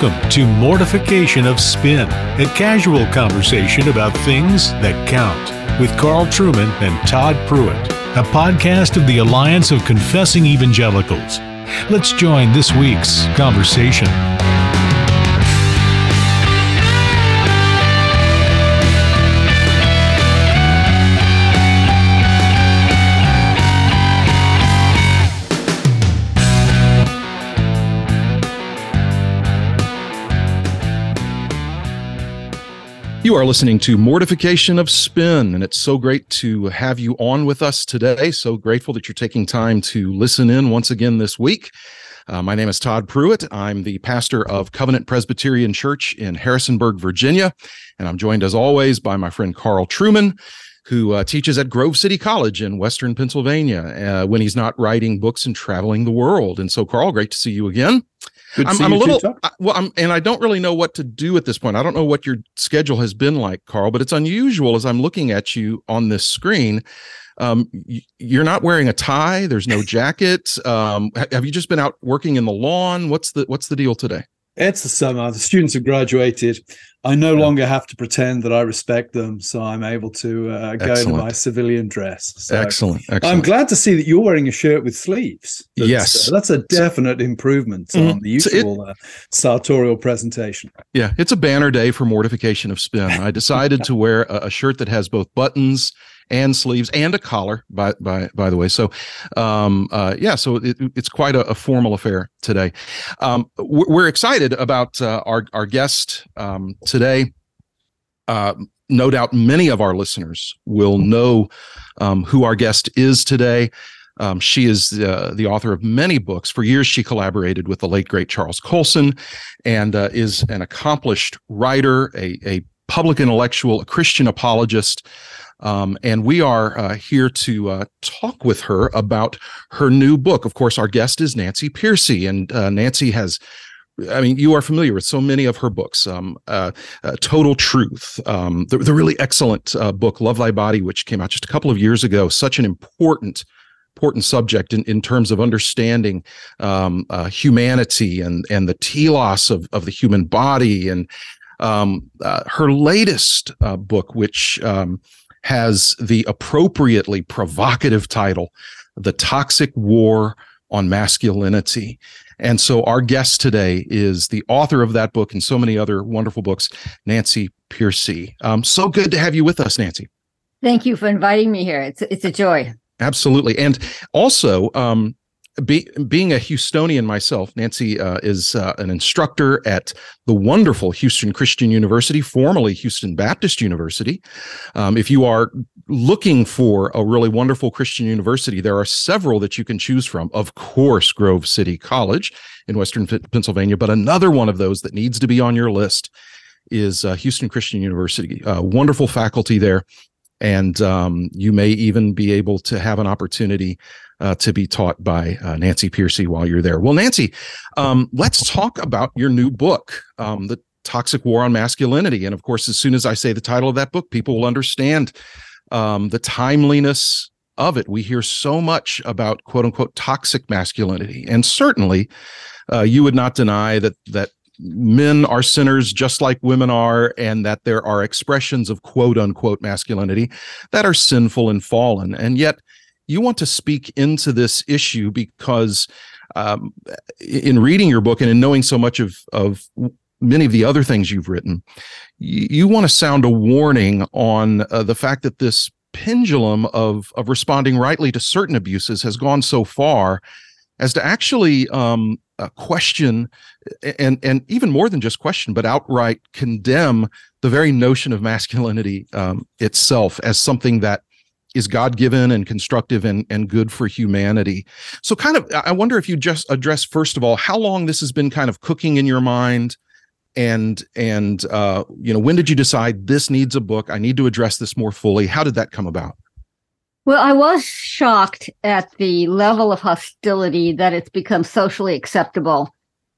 Welcome to Mortification of Spin, a casual conversation about things that count with Carl Trueman and Todd Pruitt, a podcast of the Alliance of Confessing Evangelicals. Let's join this week's conversation. You are listening to Mortification of Spin, and it's so great to have you on with us today. So grateful that you're taking time to listen in once again this week. Uh, my name is Todd Pruitt. I'm the pastor of Covenant Presbyterian Church in Harrisonburg, Virginia, and I'm joined as always by my friend Carl Trueman. who uh, teaches at Grove City College in Western Pennsylvania uh, when he's not writing books and traveling the world. And so, Carl, great to see you again. I'm, I'm a little I, well, I'm, and I don't really know what to do at this point. I don't know what your schedule has been like, Carl, but it's unusual as I'm looking at you on this screen. Um, you're not wearing a tie. There's no jacket. Um, have you just been out working in the lawn? What's the What's the deal today? It's the summer. The students have graduated. I no yeah. longer have to pretend that I respect them, so I'm able to uh, go excellent. in my civilian dress. So excellent, excellent. I'm glad to see that you're wearing a shirt with sleeves. That's, yes, uh, that's a definite improvement mm-hmm. on the usual it, uh, sartorial presentation. Yeah, it's a banner day for mortification of spin. I decided to wear a, a shirt that has both buttons and sleeves and a collar by by by the way. So um uh yeah so it, it's quite a, a, formal affair today. Um we're excited about uh, our our guest um today. Uh no doubt many of our listeners will know um, who our guest is today. Um, she is uh, the author of many books. For years, she collaborated with the late great Charles Colson, and uh, is an accomplished writer, a, a public intellectual, a Christian apologist, um, and we are uh, here to uh, talk with her about her new book. Of course, our guest is Nancy Pearcey, and uh, Nancy has. I mean, you are familiar with so many of her books. Um, uh, uh, Total Truth, um, the, the, really excellent uh, book "Love Thy Body," which came out just a couple of years ago. Such an important important subject in, in terms of understanding um, uh, humanity and and the telos of, of the human body and um, uh, her latest uh, book, which um, has the appropriately provocative title, The Toxic War on Masculinity. And so our guest today is the author of that book and so many other wonderful books, Nancy Pearcey. Um, so good to have you with us, Nancy. Thank you for inviting me here. It's it's a joy. Absolutely, and also um, be, being a Houstonian myself, Nancy uh, is uh, an instructor at the wonderful Houston Christian University, formerly Houston Baptist University. Um, if you are looking for a really wonderful Christian university, there are several that you can choose from. Of course, Grove City College in Western Pennsylvania, but another one of those that needs to be on your list is uh, Houston Christian University. Uh, wonderful faculty there and um, you may even be able to have an opportunity uh, to be taught by uh, Nancy Pearcey while you're there. Well, Nancy, um, let's talk about your new book, um, The Toxic War on Masculinity. And of course, as soon as I say the title of that book, people will understand um, the timeliness of it. We hear so much about quote unquote toxic masculinity. And certainly, uh, you would not deny that that men are sinners just like women are, and that there are expressions of quote unquote masculinity that are sinful and fallen. And yet, you want to speak into this issue because um, in reading your book and in knowing so much of of many of the other things you've written, you, you want to sound a warning on uh, the fact that this pendulum of of responding rightly to certain abuses has gone so far as to actually um, uh, question and and even more than just question, but outright condemn the very notion of masculinity um, itself as something that is God given and constructive and, and good for humanity. So, kind of, I wonder if you just address first of all how long this has been kind of cooking in your mind, and and uh, you know when did you decide this needs a book? I need to address this more fully. How did that come about? Well, I was shocked at the level of hostility that it's become socially acceptable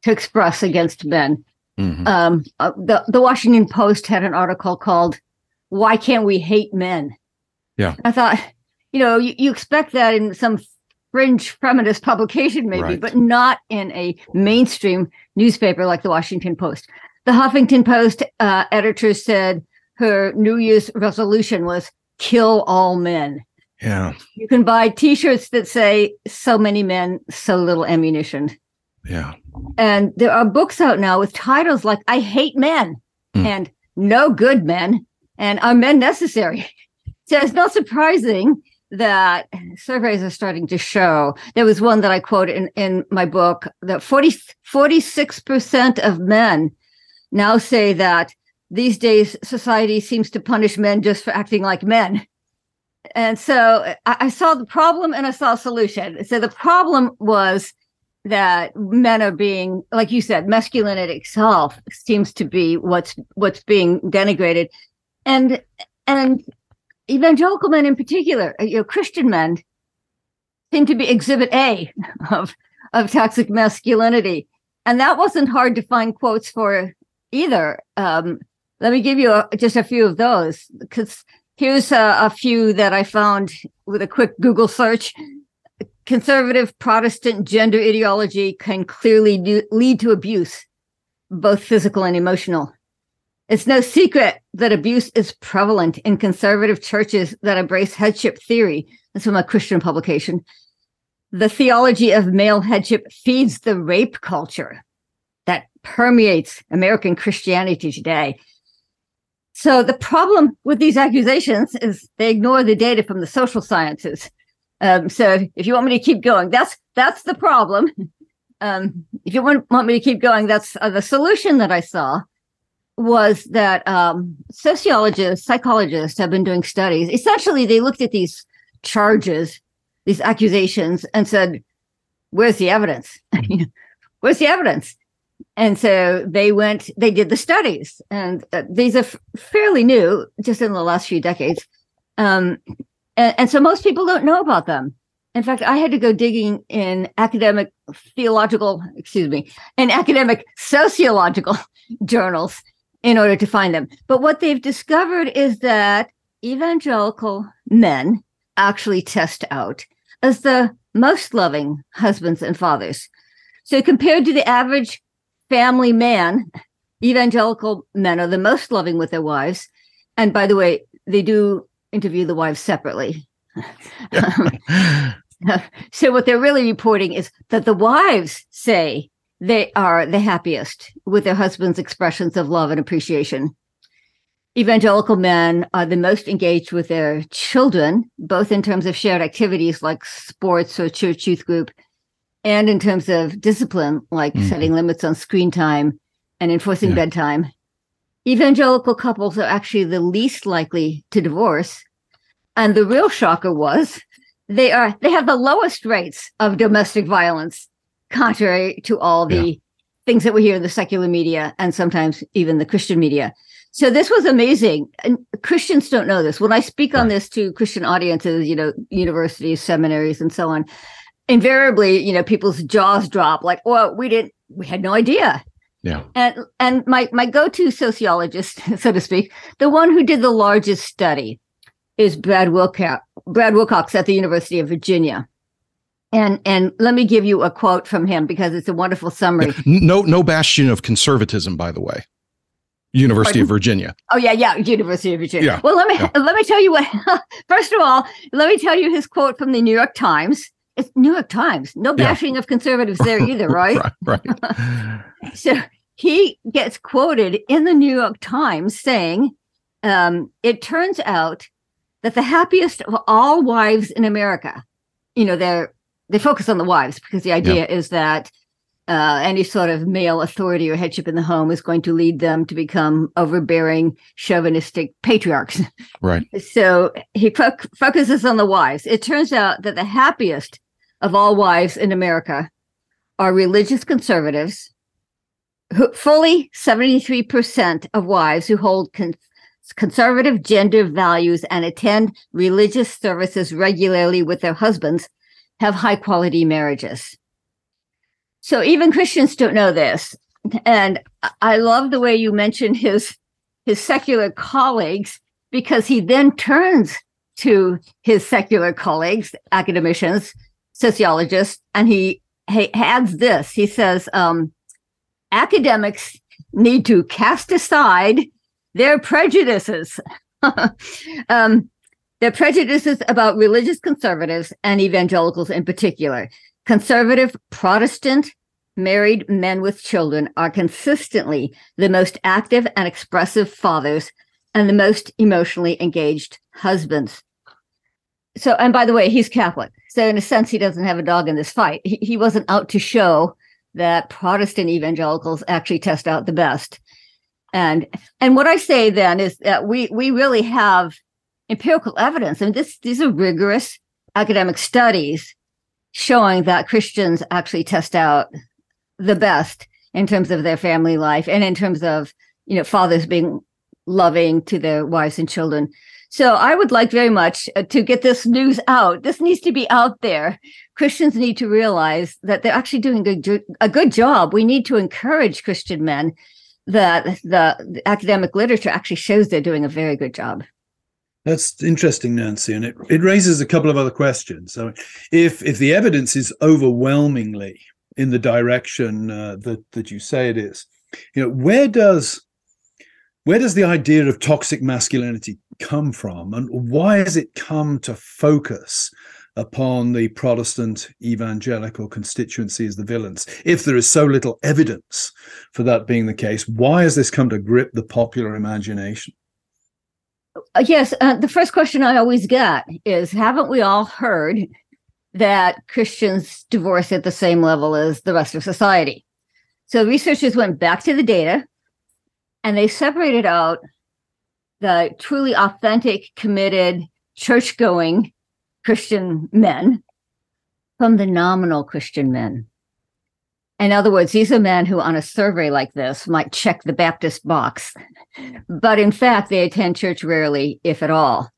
to express against men. Mm-hmm. Um, uh, the the Washington Post had an article called "Why Can't We Hate Men?" Yeah. I thought, you know, you, you expect that in some fringe feminist publication, maybe, right. but not in a mainstream newspaper like the Washington Post. The Huffington Post uh, editor said her New Year's resolution was kill all men. Yeah. You can buy t shirts that say so many men, so little ammunition. Yeah. And there are books out now with titles like I Hate Men mm. and No Good Men and Are Men Necessary? So it's not surprising that surveys are starting to show. There was one that I quote in, in my book that 40, 46% of men now say that these days society seems to punish men just for acting like men. And so I, saw the problem and I saw a solution. So the problem was that men are being like you said masculinity itself seems to be what's what's being denigrated. And and evangelical men in particular uh, you know christian men seem to be exhibit a of of toxic masculinity. And that wasn't hard to find quotes for either. Um, let me give you a, just a few of those because here's a, a few that i found with a quick google search conservative Protestant gender ideology can clearly do, lead to abuse, both physical and emotional. It's no secret that abuse is prevalent in conservative churches that embrace headship theory. That's from a Christian publication. The theology of male headship feeds the rape culture that permeates American Christianity today. So the problem with these accusations is they ignore the data from the social sciences um, so if you want me to keep going, that's that's the problem. Um, if you want, want me to keep going, that's uh, the solution that I saw was that um, sociologists, psychologists have been doing studies. Essentially, they looked at these charges, these accusations, and said, "Where's the evidence? Where's the evidence?" And so they went. They did the studies, and uh, these are f- fairly new, just in the last few decades. Um, and, and so most people don't know about them. In fact, I had to go digging in academic theological, excuse me, in academic sociological journals in order to find them. But what they've discovered is that evangelical men actually test out as the most loving husbands and fathers. So compared to the average family man, evangelical men are the most loving with their wives. And by the way, they do interview the wives separately. um, so what they're really reporting is that the wives say they are the happiest with their husband's expressions of love and appreciation. Evangelical men are the most engaged with their children, both in terms of shared activities like sports or church youth group, and in terms of discipline like mm-hmm. setting limits on screen time and enforcing yeah. bedtime evangelical couples are actually the least likely to divorce. And the real shocker was they are they have the lowest rates of domestic violence, contrary to all the yeah. things that we hear in the secular media and sometimes even the Christian media. So this was amazing. And Christians don't know this. When I speak on this to Christian audiences, you know, universities, seminaries, and so on, invariably, you know, people's jaws drop like, well, we didn't, we had no idea. Yeah. And and my my go-to sociologist, so to speak, the one who did the largest study is Brad Wilcox, Brad Wilcox at the University of Virginia. And and let me give you a quote from him because it's a wonderful summary. No no bastion of conservatism, by the way. University Pardon? of Virginia. Oh yeah, yeah, University of Virginia. Yeah. Well, let me yeah. let me tell you what. First of all, let me tell you his quote from the New York Times. It's New York Times. No bashing yeah. of conservatives there either, right? right. right. so he gets quoted in the New York Times saying, um, "It turns out that the happiest of all wives in America, you know, they're they focus on the wives because the idea is that uh, any sort of male authority or headship in the home is going to lead them to become overbearing, chauvinistic patriarchs. Right. So he fo- focuses on the wives. It turns out that the happiest of all wives in America are religious conservatives. Who, fully 73% of wives who hold con- conservative gender values and attend religious services regularly with their husbands have high quality marriages. So even Christians don't know this. And I love the way you mentioned his his secular colleagues because he then turns to his secular colleagues, academicians, sociologist, and he, he adds this. He says um, academics need to cast aside their prejudices. um, their prejudices about religious conservatives and evangelicals in particular. Conservative Protestant married men with children are consistently the most active and expressive fathers and the most emotionally engaged husbands. So, and by the way, he's Catholic. So, in a sense, he doesn't have a dog in this fight. He, he wasn't out to show that Protestant evangelicals actually test out the best. And and what I say then is that we we really have empirical evidence. I mean, this these are rigorous academic studies showing that Christians actually test out the best in terms of their family life and in terms of you know fathers being loving to their wives and children so i would like very much uh, to get this news out this needs to be out there christians need to realize that they're actually doing a good, job we need to encourage christian men that the, the academic literature actually shows they're doing a very good job that's interesting, Nancy, and it, it raises a couple of other questions. So, if if the evidence is overwhelmingly in the direction uh, that that you say it is. You know, where does where does the idea of toxic masculinity come from, and why has it come to focus upon the Protestant evangelical constituency as the villains? If there is so little evidence for that being the case, why has this come to grip the popular imagination? Uh, yes, uh, the first question I always get is Haven't we all heard that Christians divorce at the same level as the rest of society. So researchers went back to the data and they separated out the truly authentic, committed, church going Christian men from the nominal Christian men. In other words, these are men who, on a survey like this, might check the Baptist box, but in fact, they attend church rarely, if at all.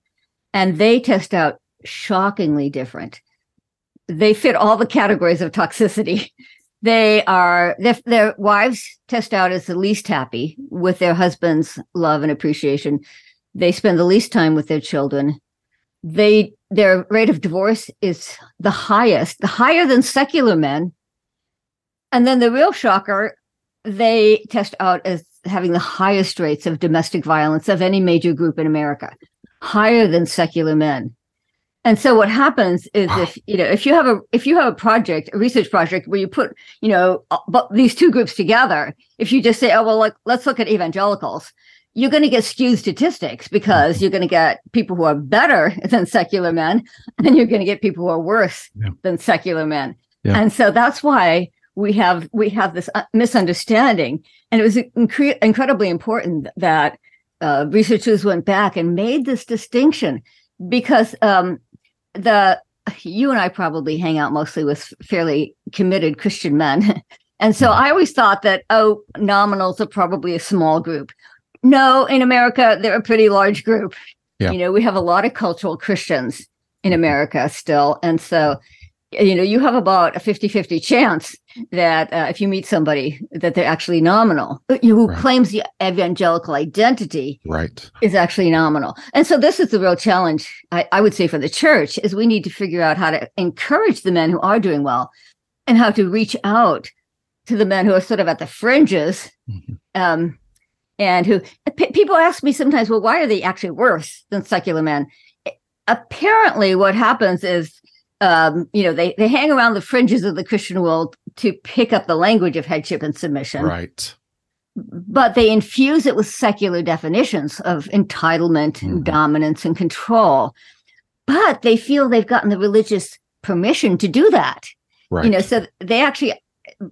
And they test out shockingly different they fit all the categories of toxicity. They are their, their wives test out as the least happy with their husband's love and appreciation. They spend the least time with their children. They their rate of divorce is the highest, the higher than secular men. And then the real shocker, they test out as having the highest rates of domestic violence of any major group in America, higher than secular men. And so what happens is if you know if you have a if you have a project a research project where you put you know uh, these two groups together if you just say oh well like let's look at evangelicals you're going to get skewed statistics because you're going to get people who are better than secular men and you're going to get people who are worse yeah. than secular men yeah. and so that's why we have we have this uh, misunderstanding and it was incre- incredibly important that uh, researchers went back and made this distinction because um, the you and I probably hang out mostly with fairly committed Christian men. And so hmm. I always thought that, oh, nominals are probably a small group. No, in America, they're a pretty large group. Yeah. You know, we have a lot of cultural Christians in mm-hmm. America still. And so you know you have about a 50-50 chance that uh, if you meet somebody that they're actually nominal who right. claims the evangelical identity right is actually nominal and so this is the real challenge I, I would say for the church is we need to figure out how to encourage the men who are doing well and how to reach out to the men who are sort of at the fringes mm-hmm. um, and who p- people ask me sometimes well why are they actually worse than secular men apparently what happens is um, you know, they they hang around the fringes of the Christian world to pick up the language of headship and submission. Right. But they infuse it with secular definitions of entitlement, mm-hmm. and dominance, and control. But they feel they've gotten the religious permission to do that. Right. You know, so they actually,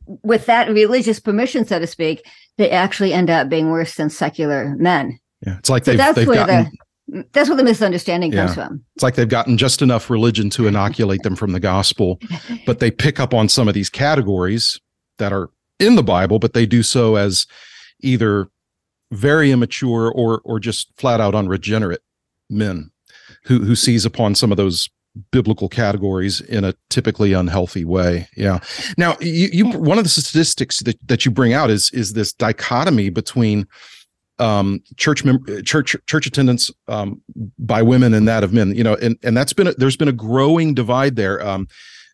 with that religious permission, so to speak, they actually end up being worse than secular men. Yeah, it's like so they've, they've gotten, the, that's where the misunderstanding yeah. comes from. It's like they've gotten just enough religion to inoculate them from the gospel, but they pick up on some of these categories that are in the Bible, but they do so as either very immature or or just flat out unregenerate men who who seize upon some of those biblical categories in a typically unhealthy way. Yeah. Now, you, you one of the statistics that, that you bring out is is this dichotomy between um, church mem- church church attendance um, by women and that of men. You know, and and that's been a, there's been a growing divide there. Um,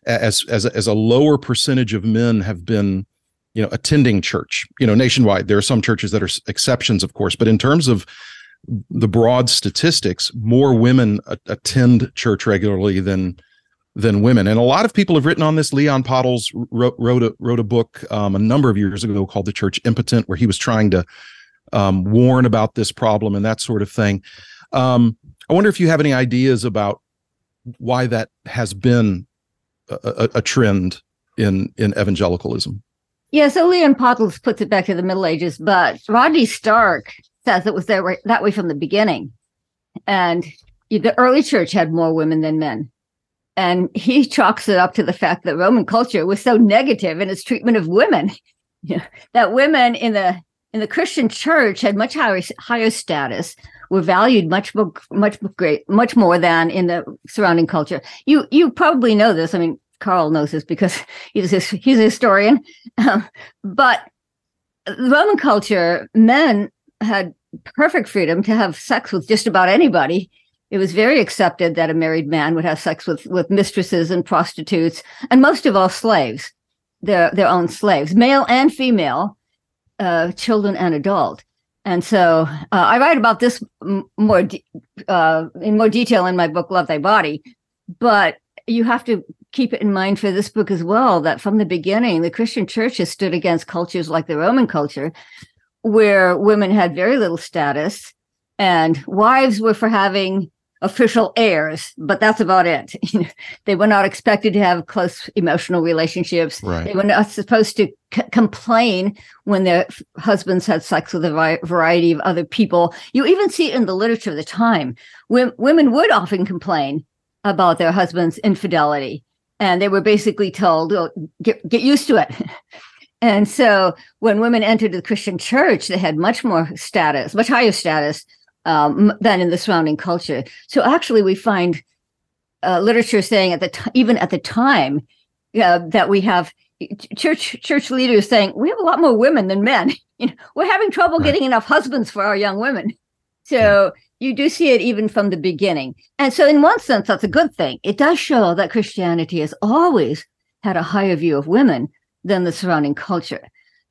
as as as a lower percentage of men have been you know attending church you know nationwide there are some churches that are exceptions of course but in terms of the broad statistics more women a- attend church regularly than than women and a lot of people have written on this Leon Podles wrote wrote a, wrote a book um, a number of years ago called the church impotent where he was trying to um, warn about this problem and that sort of thing um, i wonder if you have any ideas about why that has been a, a, trend in in evangelicalism yeah, so Leon Podles puts it back to the Middle Ages, but Rodney Stark says it was that way, that way from the beginning. And the early church had more women than men. And he chalks it up to the fact that Roman culture was so negative in its treatment of women, that women in the in the Christian church had much higher higher status, were valued much more much great much more than in the surrounding culture. You you probably know this. I mean, Carl knows this because he's a, he's a historian. Um, but Roman culture, men had perfect freedom to have sex with just about anybody. It was very accepted that a married man would have sex with with mistresses and prostitutes, and most of all, slaves, their their own slaves, male and female, uh, children and adult. And so uh, I write about this more de- uh, in more detail in my book, Love Thy Body. But you have to keep it in mind for this book as well that from the beginning, the Christian church has stood against cultures like the Roman culture, where women had very little status and wives were for having official heirs, but that's about it. they were not expected to have close emotional relationships. Right. They were not supposed to c- complain when their husbands had sex with a vi- variety of other people. You even see it in the literature of the time. W- women would often complain about their husband's infidelity and they were basically told, oh, get, get used to it. and so when women entered the Christian church, they had much more status, much higher status um, than in the surrounding culture. So actually, we find uh, literature saying at the t- even at the time uh, that we have church church leaders saying we have a lot more women than men. You know, we're having trouble right. getting enough husbands for our young women. So you do see it even from the beginning. And so, in one sense, that's a good thing. It does show that Christianity has always had a higher view of women than the surrounding culture.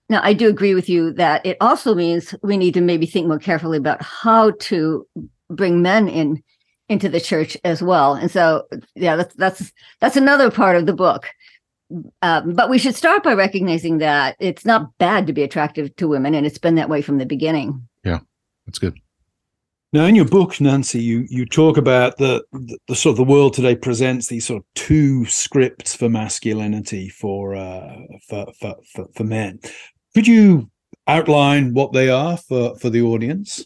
Now, I do agree with you that it also means we need to maybe think more carefully about how to bring men in into the church as well. And so, yeah, that's that's that's another part of the book. Um, but we should start by recognizing that it's not bad to be attractive to women, and it's been that way from the beginning. Yeah, that's good. Now, in your book, Nancy, you you talk about the, the, the sort of the world today presents these sort of two scripts for masculinity for uh, for, for, for for men. Could you outline what they are for for the audience?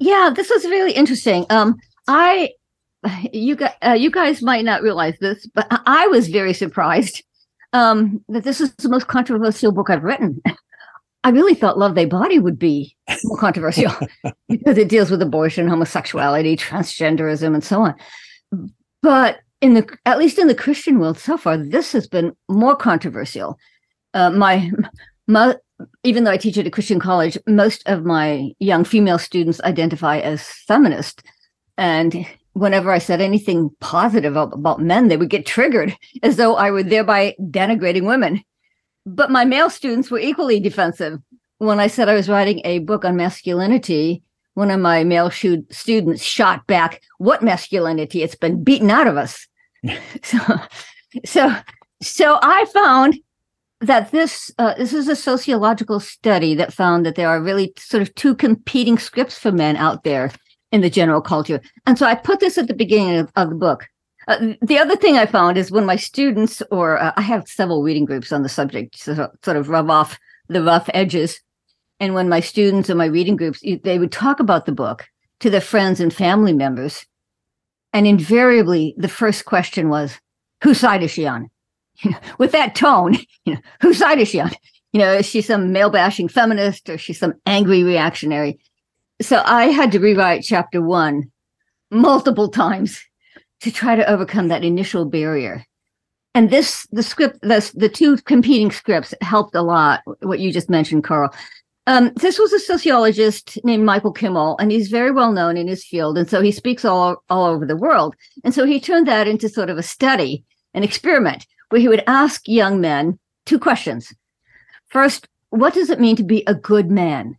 Yeah, this was really interesting. Um, I you guys uh, you guys might not realize this, but I was very surprised um, that this is the most controversial book I've written. I really thought Love Thy Body would be more controversial because it deals with abortion, homosexuality, transgenderism, and so on. But in the at least in the Christian world so far, this has been more controversial. Uh, my, my even though I teach at a Christian college, most of my young female students identify as feminist, and whenever I said anything positive about men, they would get triggered as though I were thereby denigrating women. But my male students were equally defensive. When I said I was writing a book on masculinity, one of my male students shot back, "What masculinity? It's been beaten out of us." so, so, so I found that this uh, this is a sociological study that found that there are really sort of two competing scripts for men out there in the general culture, and so I put this at the beginning of, of the book. Uh, the other thing I found is when my students, or uh, I have several reading groups on the subject, so, sort of rub off the rough edges. And when my students or my reading groups, they would talk about the book to their friends and family members. And invariably, the first question was, whose side is she on? Know, with that tone, you know, whose side is she on? You know, is she some male bashing feminist or is she some angry reactionary? So I had to rewrite chapter one multiple times to try to overcome that initial barrier. And this, the script, the, the two competing scripts helped a lot, what you just mentioned, Carl. Um, this was a sociologist named Michael Kimmel, and he's very well known in his field. And so he speaks all, all over the world. And so he turned that into sort of a study, an experiment, where he would ask young men two questions. First, what does it mean to be a good man?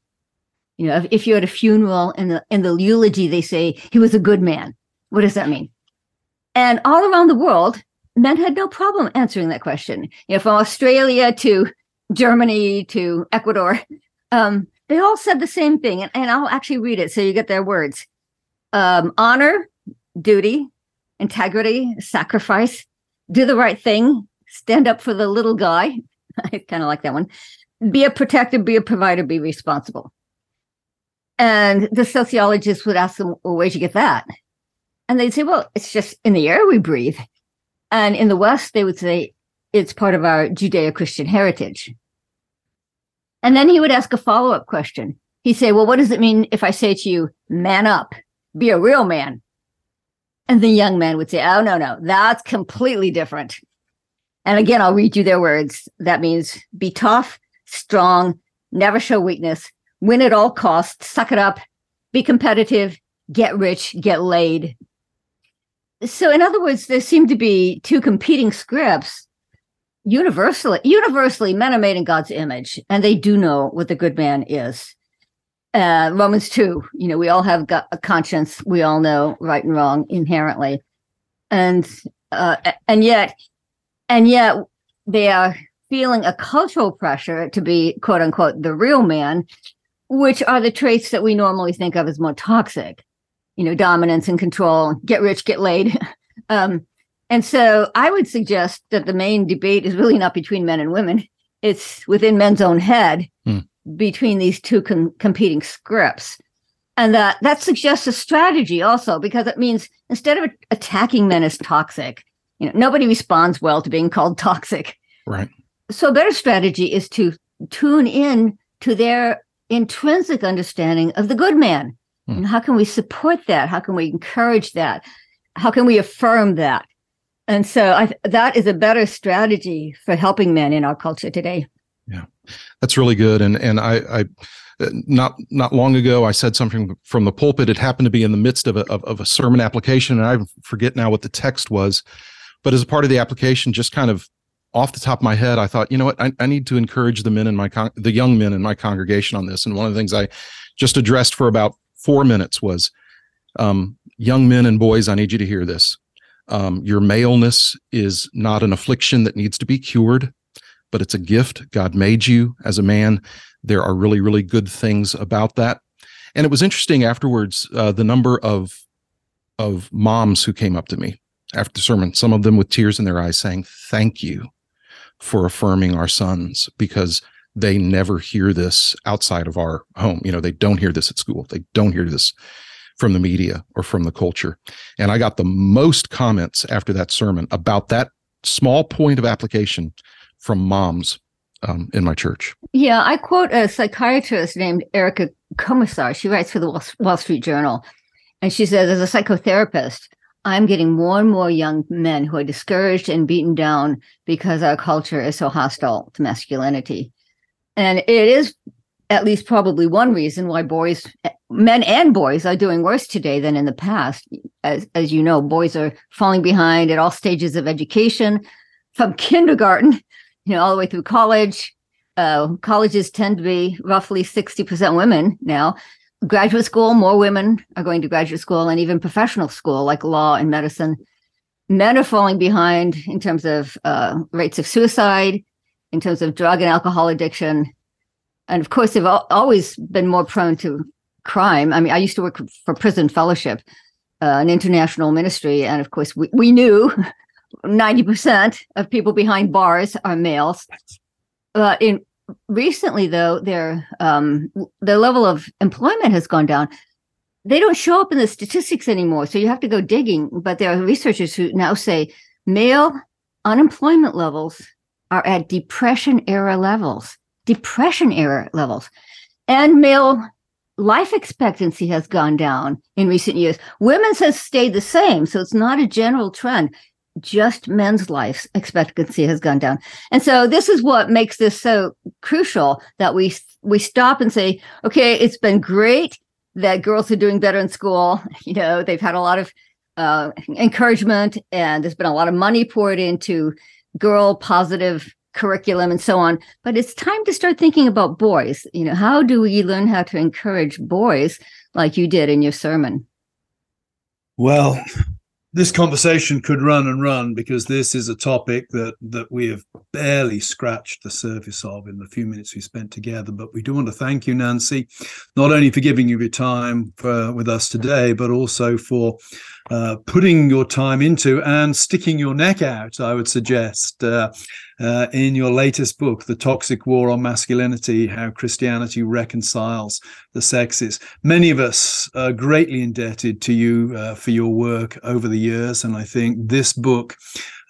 You know, if, if you're at a funeral and the in the eulogy they say he was a good man, what does that mean? And all around the world, men had no problem answering that question. You know, from Australia to Germany to Ecuador, um, they all said the same thing. And, and I'll actually read it so you get their words um, honor, duty, integrity, sacrifice, do the right thing, stand up for the little guy. I kind of like that one. Be a protector, be a provider, be responsible. And the sociologist would ask them, well, where'd you get that? And they'd say, well, it's just in the air we breathe. And in the West, they would say, it's part of our Judeo Christian heritage. And then he would ask a follow up question. He'd say, well, what does it mean if I say to you, man up, be a real man? And the young man would say, oh, no, no, that's completely different. And again, I'll read you their words. That means be tough, strong, never show weakness, win at all costs, suck it up, be competitive, get rich, get laid. So, in other words, there seem to be two competing scripts. Universally, universally, men are made in God's image, and they do know what the good man is. Uh, Romans 2, you know, we all have got a conscience. We all know right and wrong inherently. And uh, and yet, and yet they are feeling a cultural pressure to be quote unquote the real man, which are the traits that we normally think of as more toxic, you know, dominance and control, get rich, get laid. um, and so I would suggest that the main debate is really not between men and women. It's within men's own head mm. Between these two com- competing scripts. And that, that suggests a strategy also, because it means instead of attacking men as toxic, you know, nobody responds well to being called toxic. Right. So a better strategy is to tune in to their intrinsic understanding of the good man. Hmm. And how can we support that? How can we encourage that? How can we affirm that? And so I, that is a better strategy for helping men in our culture today. Yeah, that's really good. And and I, I not not long ago I said something from the pulpit. It happened to be in the midst of a of, of a sermon application, and I forget now what the text was. But as a part of the application, just kind of off the top of my head, I thought, you know what, I, I need to encourage the men in my con- the young men in my congregation on this. And one of the things I just addressed for about four minutes was, um, young men and boys, I need you to hear this. Um, your maleness is not an affliction that needs to be cured, but it's a gift. God made you as a man. There are really, really good things about that. And it was interesting afterwards, uh, the number of of moms who came up to me after the sermon, some of them with tears in their eyes saying, Thank you for affirming our sons because they never hear this outside of our home. You know, they don't hear this at school, they don't hear this from the media or from the culture. And I got the most comments after that sermon about that small point of application from moms um, in my church. Yeah, I quote a psychiatrist named Erica Komisar. She writes for the Wall Street Journal. And she says, as a psychotherapist, I'm getting more and more young men who are discouraged and beaten down because our culture is so hostile to masculinity. And it is at least probably one reason why boys, men and boys, are doing worse today than in the past. As, as you know, boys are falling behind at all stages of education, from kindergarten, you know, all the way through college. Uh, colleges tend to be roughly 60% women now graduate school, more women are going to graduate school and even professional school like law and medicine. Men are falling behind in terms of uh, rates of suicide, in terms of drug and alcohol addiction. And of course, they've al- always been more prone to crime. I mean, I used to work for Prison Fellowship, uh, an international ministry. And of course, we, we knew 90% of people behind bars are males. But in recently though their um their level of employment has gone down. They don't show up in the statistics anymore so you have to go digging but there are researchers who now say male unemployment levels are at depression era levels depression era levels. And male life expectancy has gone down in recent years. Women's has stayed the same so it's not a general trend just men's life expectancy has gone down. And so this is what makes this so crucial that we we stop and say, okay, it's been great that girls are doing better in school. You know, they've had a lot of uh, encouragement and there's been a lot of money poured into girl positive curriculum and so on. But it's time to start thinking about boys. You know, how do we learn how to encourage boys like you did in your sermon? Well, this conversation could run and run because this is a topic that that we have barely scratched the surface of in the few minutes we spent together. But we do want to thank you nancy not only for giving you your time for, with us today but also for uh, putting your time into and sticking your neck out, I would suggest, uh, uh, in your latest book, The Toxic War on Masculinity How Christianity Reconciles the Sexes. Many of us are greatly indebted to you uh, for your work over the years, and I think this book.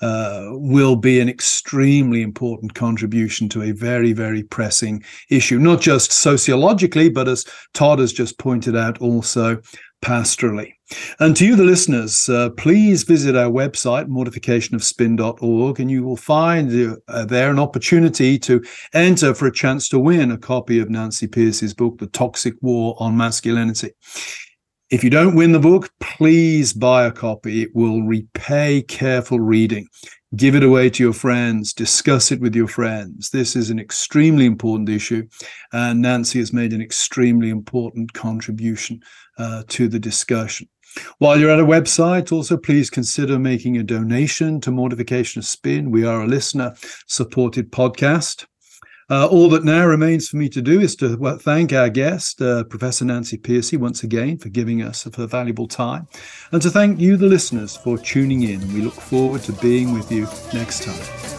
Uh, will be an extremely important contribution to a very, very pressing issue, not just sociologically, but as Todd has just pointed out, also pastorally. And to you, the listeners, uh, please visit our website, mortificationofspin.org, and you will find uh, there an opportunity to enter for a chance to win a copy of Nancy Pearcey's book, The Toxic War on Masculinity. If you don't win the book, please buy a copy. It will repay careful reading. Give it away to your friends, discuss it with your friends. This is an extremely important issue, and Nancy has made an extremely important contribution uh, to the discussion. While you're at a website, also please consider making a donation to Mortification of Spin. We are a listener supported podcast. Uh, all that now remains for me to do is to thank our guest, uh, Professor Nancy Pearcey, once again for giving us her valuable time, and to thank you, the listeners, for tuning in. We look forward to being with you next time.